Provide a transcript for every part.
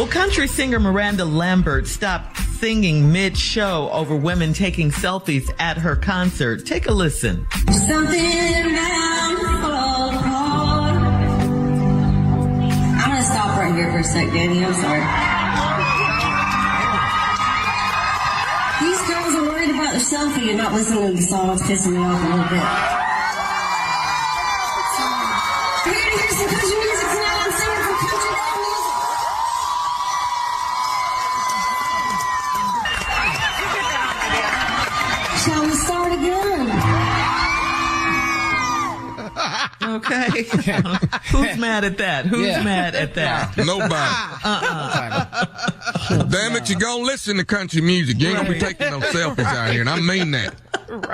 Well, country singer Miranda Lambert stopped singing mid show over women taking selfies at her concert. Take a listen. Something. I'm gonna stop right here for a sec, Danny. I'm sorry. These girls are worried about the selfie and not listening to the song. It's pissing me off a little bit. Shall we start again? Okay. Who's mad at that? Who's Yeah. mad at that? Nobody. Uh-uh. Damn it, you gonna listen to country music. You ain't gonna be taking no selfies out here, and I mean that.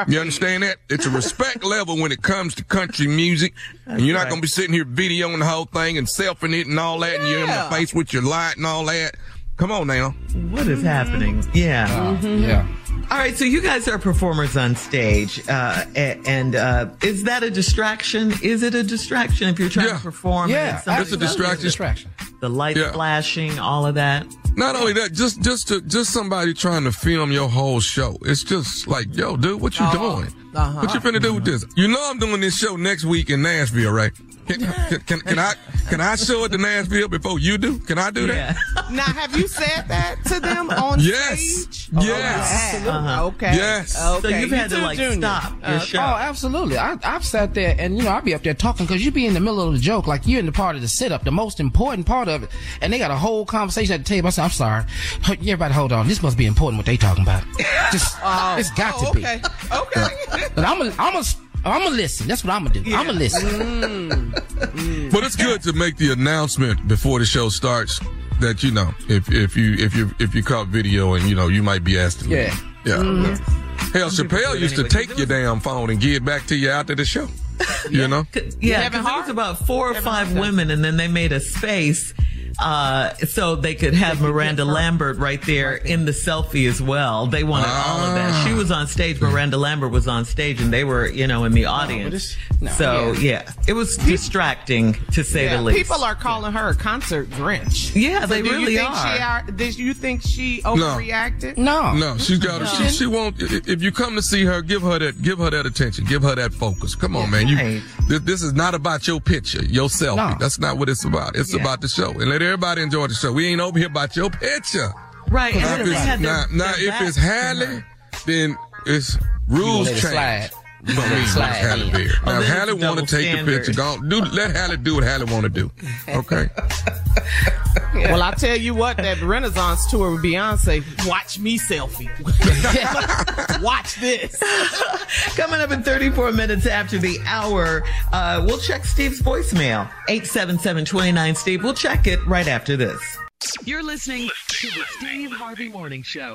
You understand that? It's a respect level when it comes to country music, and you're not right. gonna be sitting here videoing the whole thing and selfing it and all that, and you're in Yeah. the face with your light and all that. Come on now. What is happening? Yeah. Yeah. Mm-hmm. All right, so you guys are performers on stage, uh, and uh, is that a distraction? Is it a distraction if you're trying Yeah. to perform? Yeah. and It's a distraction. Distraction. The lights Yeah. flashing, all of that. Not only that, just just to, just somebody trying to film your whole show. It's just like, yo, dude, what you doing? uh-huh. What you finna do with this? You know I'm doing this show next week in Nashville, right? Can, can, can, can I can I show it to Nashville before you do? Can I do that? Yeah. Now, have you said that to them on Yes. stage? Yes. Oh, Uh-huh. Okay. Yes. Okay. So you've You had to like Junior. stop your Uh, show. Oh, absolutely. I, I've sat there and, you know, I'll be up there talking because you'd be in the middle of the joke, like you're in the part of the setup, the most important part of it. And they got a whole conversation at the table. I said, I'm sorry. Hey, Everybody hold on. This must be important what they talking about. Just, it's got Oh, to be. okay. Okay. But I'm a, I'm a, I'm gonna listen. That's what I'm gonna do. I'm gonna listen. Mm. Mm. But it's good to make the announcement before the show starts that you know if if you if you if you caught video and you know you might be asked to leave. Yeah. Yeah. Mm-hmm. Hell, people do Chappelle it used to anyway. take your damn phone and give it back to you after the show. You know? Yeah, Kevin because it was about four or Kevin five Hart. women, and then they made a space uh, so they could have Miranda Lambert right there in the selfie as well. They wanted all of that. She was on stage. Miranda Lambert was on stage, and they were, you know, in the audience. it's- no, so yeah. it was distracting to say Yeah, the least. people are calling her a concert Grinch. Yeah, So they do really you think are. She are. Did you think she overreacted? No. No, she's got to. She, she won't. If you come to see her, give her that. Give her that attention. Give her that focus. Come on, man. You. Right. This, this is not about your picture, your selfie. No. That's not what it's about. It's Yeah. about the show, and let everybody enjoy the show. We ain't over here about your picture. right. And Now, if it's, had their- now, now their if it's backs to then it's rules let it change. slide. I mean, Slide Halle. Berry. Now, if Halle a want to take standard. the picture, go do let Halle do what Halle want to do. Okay. Well, I tell you what, that Renaissance tour with Beyonce, watch me selfie. watch this. Coming up in 34 minutes after the hour, uh, we'll check Steve's voicemail. 877-29-STEVE. We'll check it right after this. You're listening to the Steve Harvey Morning Show.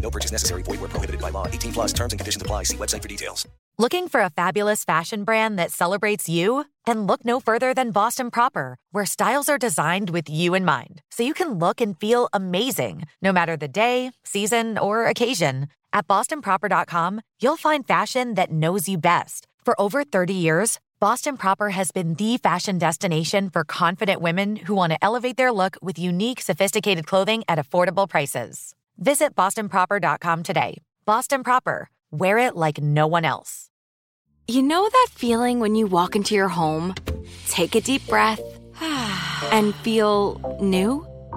No purchase necessary. Void where prohibited by law. 18 plus terms and conditions apply. See website for details. Looking for a fabulous fashion brand that celebrates you? Then look no further than Boston Proper, where styles are designed with you in mind, so you can look and feel amazing no matter the day, season, or occasion. At bostonproper.com, you'll find fashion that knows you best. For over 30 years, Boston Proper has been the fashion destination for confident women who want to elevate their look with unique, sophisticated clothing at affordable prices. Visit bostonproper.com today. Boston Proper, wear it like no one else. You know that feeling when you walk into your home, take a deep breath, and feel new?